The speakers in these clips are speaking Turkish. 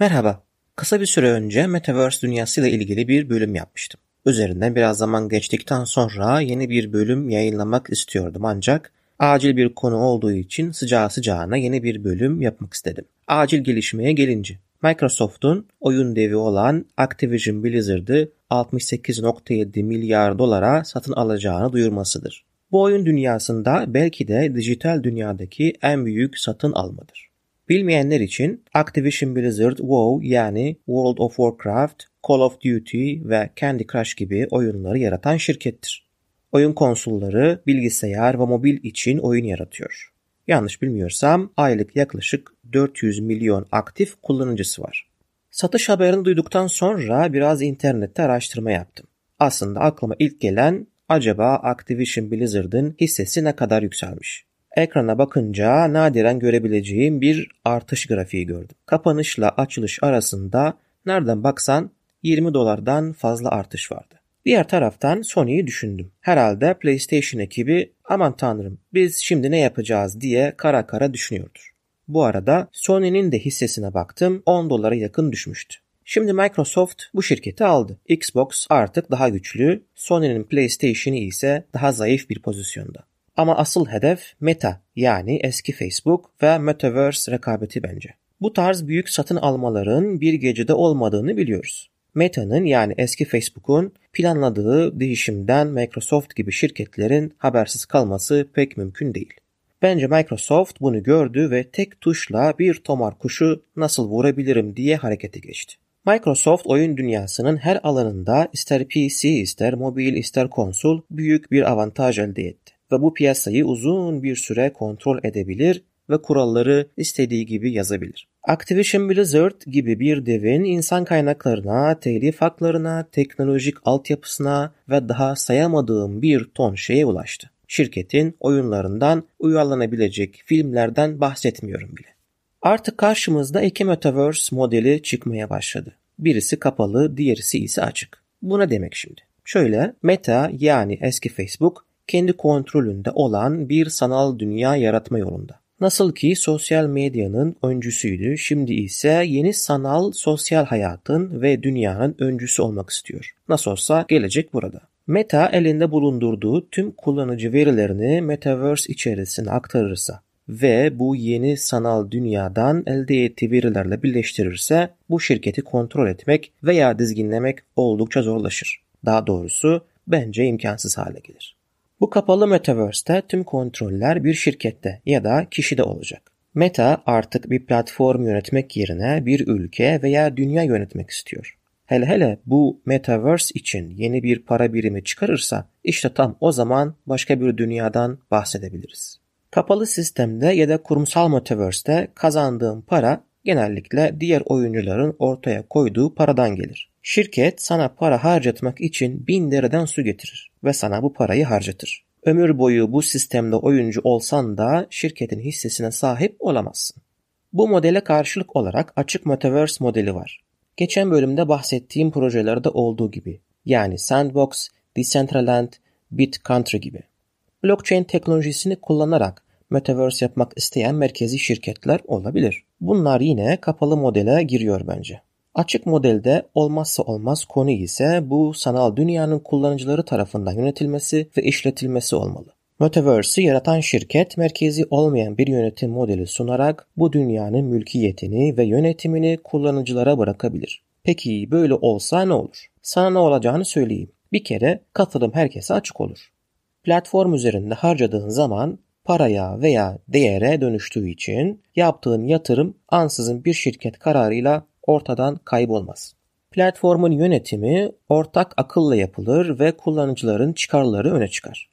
Merhaba. Kısa bir süre önce Metaverse dünyasıyla ilgili bir bölüm yapmıştım. Üzerinden biraz zaman geçtikten sonra yeni bir bölüm yayınlamak istiyordum ancak acil bir konu olduğu için sıcağı sıcağına yeni bir bölüm yapmak istedim. Acil gelişmeye gelince Microsoft'un oyun devi olan Activision Blizzard'ı 68.7 milyar dolara satın alacağını duyurmasıdır. Bu oyun dünyasında belki de dijital dünyadaki en büyük satın almadır. Bilmeyenler için Activision Blizzard WoW yani World of Warcraft, Call of Duty ve Candy Crush gibi oyunları yaratan şirkettir. Oyun konsolları, bilgisayar ve mobil için oyun yaratıyor. Yanlış bilmiyorsam aylık yaklaşık 400 milyon aktif kullanıcısı var. Satış haberini duyduktan sonra biraz internette araştırma yaptım. Aslında aklıma ilk gelen acaba Activision Blizzard'ın hissesi ne kadar yükselmiş? Ekrana bakınca nadiren görebileceğim bir artış grafiği gördüm. Kapanışla açılış arasında nereden baksan 20 dolardan fazla artış vardı. Diğer taraftan Sony'yi düşündüm. Herhalde PlayStation ekibi aman tanrım biz şimdi ne yapacağız diye kara kara düşünüyordur. Bu arada Sony'nin de hissesine baktım 10 dolara yakın düşmüştü. Şimdi Microsoft bu şirketi aldı. Xbox artık daha güçlü, Sony'nin PlayStation'ı ise daha zayıf bir pozisyonda. Ama asıl hedef Meta yani eski Facebook ve Metaverse rekabeti bence. Bu tarz büyük satın almaların bir gecede olmadığını biliyoruz. Meta'nın yani eski Facebook'un planladığı değişimden Microsoft gibi şirketlerin habersiz kalması pek mümkün değil. Bence Microsoft bunu gördü ve tek tuşla bir tomar kuşu nasıl vurabilirim diye harekete geçti. Microsoft oyun dünyasının her alanında ister PC ister mobil ister konsol büyük bir avantaj elde etti ve bu piyasayı uzun bir süre kontrol edebilir ve kuralları istediği gibi yazabilir. Activision Blizzard gibi bir devin insan kaynaklarına, telif haklarına, teknolojik altyapısına ve daha sayamadığım bir ton şeye ulaştı. Şirketin oyunlarından uyarlanabilecek filmlerden bahsetmiyorum bile. Artık karşımızda iki metaverse modeli çıkmaya başladı. Birisi kapalı, diğerisi ise açık. Bu ne demek şimdi? Şöyle, Meta yani eski Facebook kendi kontrolünde olan bir sanal dünya yaratma yolunda. Nasıl ki sosyal medyanın öncüsüydü, şimdi ise yeni sanal sosyal hayatın ve dünyanın öncüsü olmak istiyor. Nasıl olsa gelecek burada. Meta elinde bulundurduğu tüm kullanıcı verilerini Metaverse içerisine aktarırsa ve bu yeni sanal dünyadan elde ettiği verilerle birleştirirse bu şirketi kontrol etmek veya dizginlemek oldukça zorlaşır. Daha doğrusu bence imkansız hale gelir. Bu kapalı metaverse'te tüm kontroller bir şirkette ya da kişide olacak. Meta artık bir platform yönetmek yerine bir ülke veya dünya yönetmek istiyor. Hele hele bu metaverse için yeni bir para birimi çıkarırsa işte tam o zaman başka bir dünyadan bahsedebiliriz. Kapalı sistemde ya da kurumsal metaverse'te kazandığım para genellikle diğer oyuncuların ortaya koyduğu paradan gelir. Şirket sana para harcatmak için bin liradan su getirir ve sana bu parayı harcatır. Ömür boyu bu sistemde oyuncu olsan da şirketin hissesine sahip olamazsın. Bu modele karşılık olarak açık metaverse modeli var. Geçen bölümde bahsettiğim projelerde olduğu gibi. Yani Sandbox, Decentraland, BitCountry gibi. Blockchain teknolojisini kullanarak metaverse yapmak isteyen merkezi şirketler olabilir. Bunlar yine kapalı modele giriyor bence. Açık modelde olmazsa olmaz konu ise bu sanal dünyanın kullanıcıları tarafından yönetilmesi ve işletilmesi olmalı. Metaverse'ü yaratan şirket merkezi olmayan bir yönetim modeli sunarak bu dünyanın mülkiyetini ve yönetimini kullanıcılara bırakabilir. Peki böyle olsa ne olur? Sana ne olacağını söyleyeyim. Bir kere katılım herkese açık olur. Platform üzerinde harcadığın zaman paraya veya değere dönüştüğü için yaptığın yatırım ansızın bir şirket kararıyla ortadan kaybolmaz. Platformun yönetimi ortak akılla yapılır ve kullanıcıların çıkarları öne çıkar.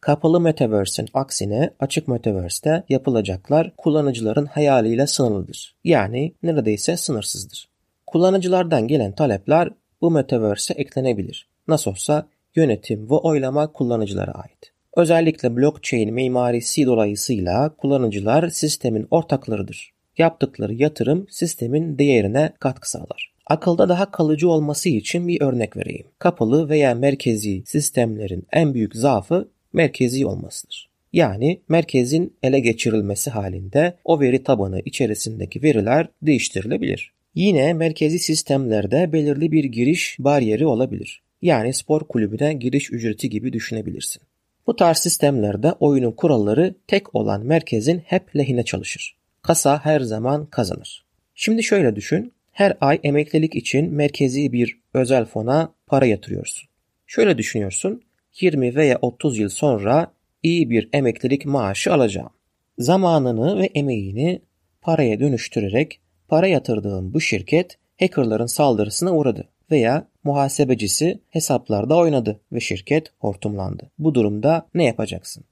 Kapalı Metaverse'in aksine açık Metaverse'te yapılacaklar kullanıcıların hayaliyle sınırlıdır. Yani neredeyse sınırsızdır. Kullanıcılardan gelen talepler bu Metaverse'e eklenebilir. Nasıl olsa yönetim ve oylama kullanıcılara ait. Özellikle blockchain mimarisi dolayısıyla kullanıcılar sistemin ortaklarıdır. Yaptıkları yatırım sistemin değerine katkı sağlar. Akılda daha kalıcı olması için bir örnek vereyim. Kapalı veya merkezi sistemlerin en büyük zaafı merkezi olmasıdır. Yani merkezin ele geçirilmesi halinde o veri tabanı içerisindeki veriler değiştirilebilir. Yine merkezi sistemlerde belirli bir giriş bariyeri olabilir. Yani spor kulübüne giriş ücreti gibi düşünebilirsin. Bu tarz sistemlerde oyunun kuralları tek olan merkezin hep lehine çalışır. Kasa her zaman kazanır. Şimdi şöyle düşün. Her ay emeklilik için merkezi bir özel fona para yatırıyorsun. Şöyle düşünüyorsun. 20 veya 30 yıl sonra iyi bir emeklilik maaşı alacağım. Zamanını ve emeğini paraya dönüştürerek para yatırdığın bu şirket hackerların saldırısına uğradı veya muhasebecisi hesaplarda oynadı ve şirket hortumlandı. Bu durumda ne yapacaksın?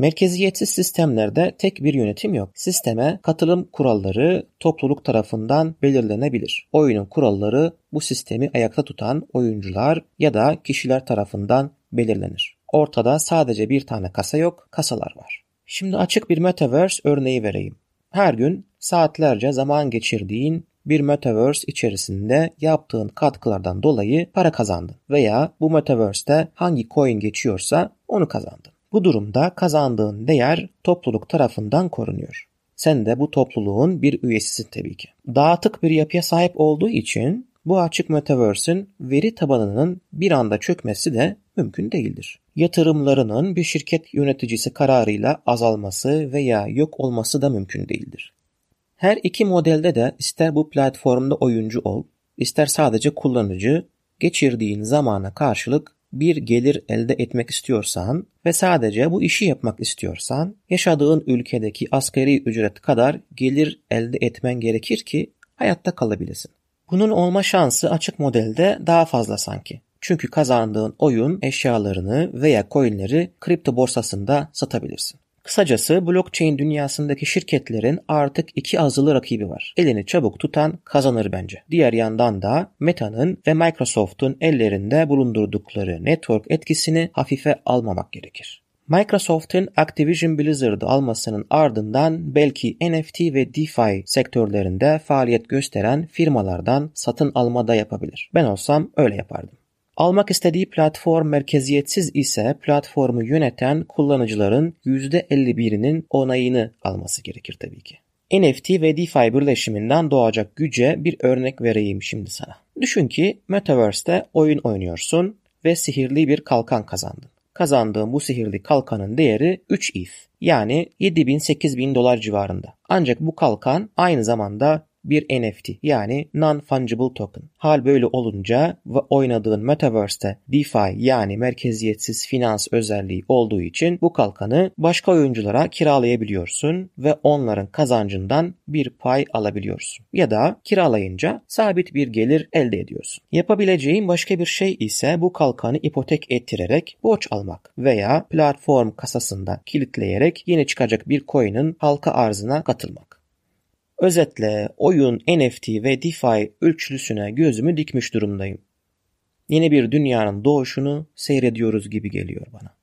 Merkeziyetsiz sistemlerde tek bir yönetim yok. Sisteme katılım kuralları topluluk tarafından belirlenebilir. Oyunun kuralları bu sistemi ayakta tutan oyuncular ya da kişiler tarafından belirlenir. Ortada sadece bir tane kasa yok, kasalar var. Şimdi açık bir metaverse örneği vereyim. Her gün saatlerce zaman geçirdiğin bir metaverse içerisinde yaptığın katkılardan dolayı para kazandın veya bu metaverse'te hangi coin geçiyorsa onu kazandın. Bu durumda kazandığın değer topluluk tarafından korunuyor. Sen de bu topluluğun bir üyesisin tabii ki. Dağıtık bir yapıya sahip olduğu için bu açık metaverse'ün veri tabanının bir anda çökmesi de mümkün değildir. Yatırımlarının bir şirket yöneticisi kararıyla azalması veya yok olması da mümkün değildir. Her iki modelde de ister bu platformda oyuncu ol, ister sadece kullanıcı, geçirdiğin zamana karşılık bir gelir elde etmek istiyorsan ve sadece bu işi yapmak istiyorsan, yaşadığın ülkedeki asgari ücret kadar gelir elde etmen gerekir ki hayatta kalabilesin. Bunun olma şansı açık modelde daha fazla sanki. Çünkü kazandığın oyun eşyalarını veya coinleri kripto borsasında satabilirsin. Kısacası blockchain dünyasındaki şirketlerin artık iki azılı rakibi var. Elini çabuk tutan kazanır bence. Diğer yandan da Meta'nın ve Microsoft'un ellerinde bulundurdukları network etkisini hafife almamak gerekir. Microsoft'un Activision Blizzard'ı almasının ardından belki NFT ve DeFi sektörlerinde faaliyet gösteren firmalardan satın alma da yapabilir. Ben olsam öyle yapardım. Almak istediği platform merkeziyetsiz ise platformu yöneten kullanıcıların %51'inin onayını alması gerekir tabii ki. NFT ve DeFi birleşiminden doğacak güce bir örnek vereyim şimdi sana. Düşün ki Metaverse'te oyun oynuyorsun ve sihirli bir kalkan kazandın. Kazandığın bu sihirli kalkanın değeri 3 ETH yani 7000-8000 dolar civarında. Ancak bu kalkan aynı zamanda bir NFT yani non-fungible token. Hal böyle olunca ve oynadığın Metaverse'te DeFi yani merkeziyetsiz finans özelliği olduğu için bu kalkanı başka oyunculara kiralayabiliyorsun ve onların kazancından bir pay alabiliyorsun. Ya da kiralayınca sabit bir gelir elde ediyorsun. Yapabileceğin başka bir şey ise bu kalkanı ipotek ettirerek borç almak veya platform kasasında kilitleyerek yeni çıkacak bir coin'in halka arzına katılmak. Özetle oyun, NFT ve DeFi üçlüsüne gözümü dikmiş durumdayım. Yeni bir dünyanın doğuşunu seyrediyoruz gibi geliyor bana.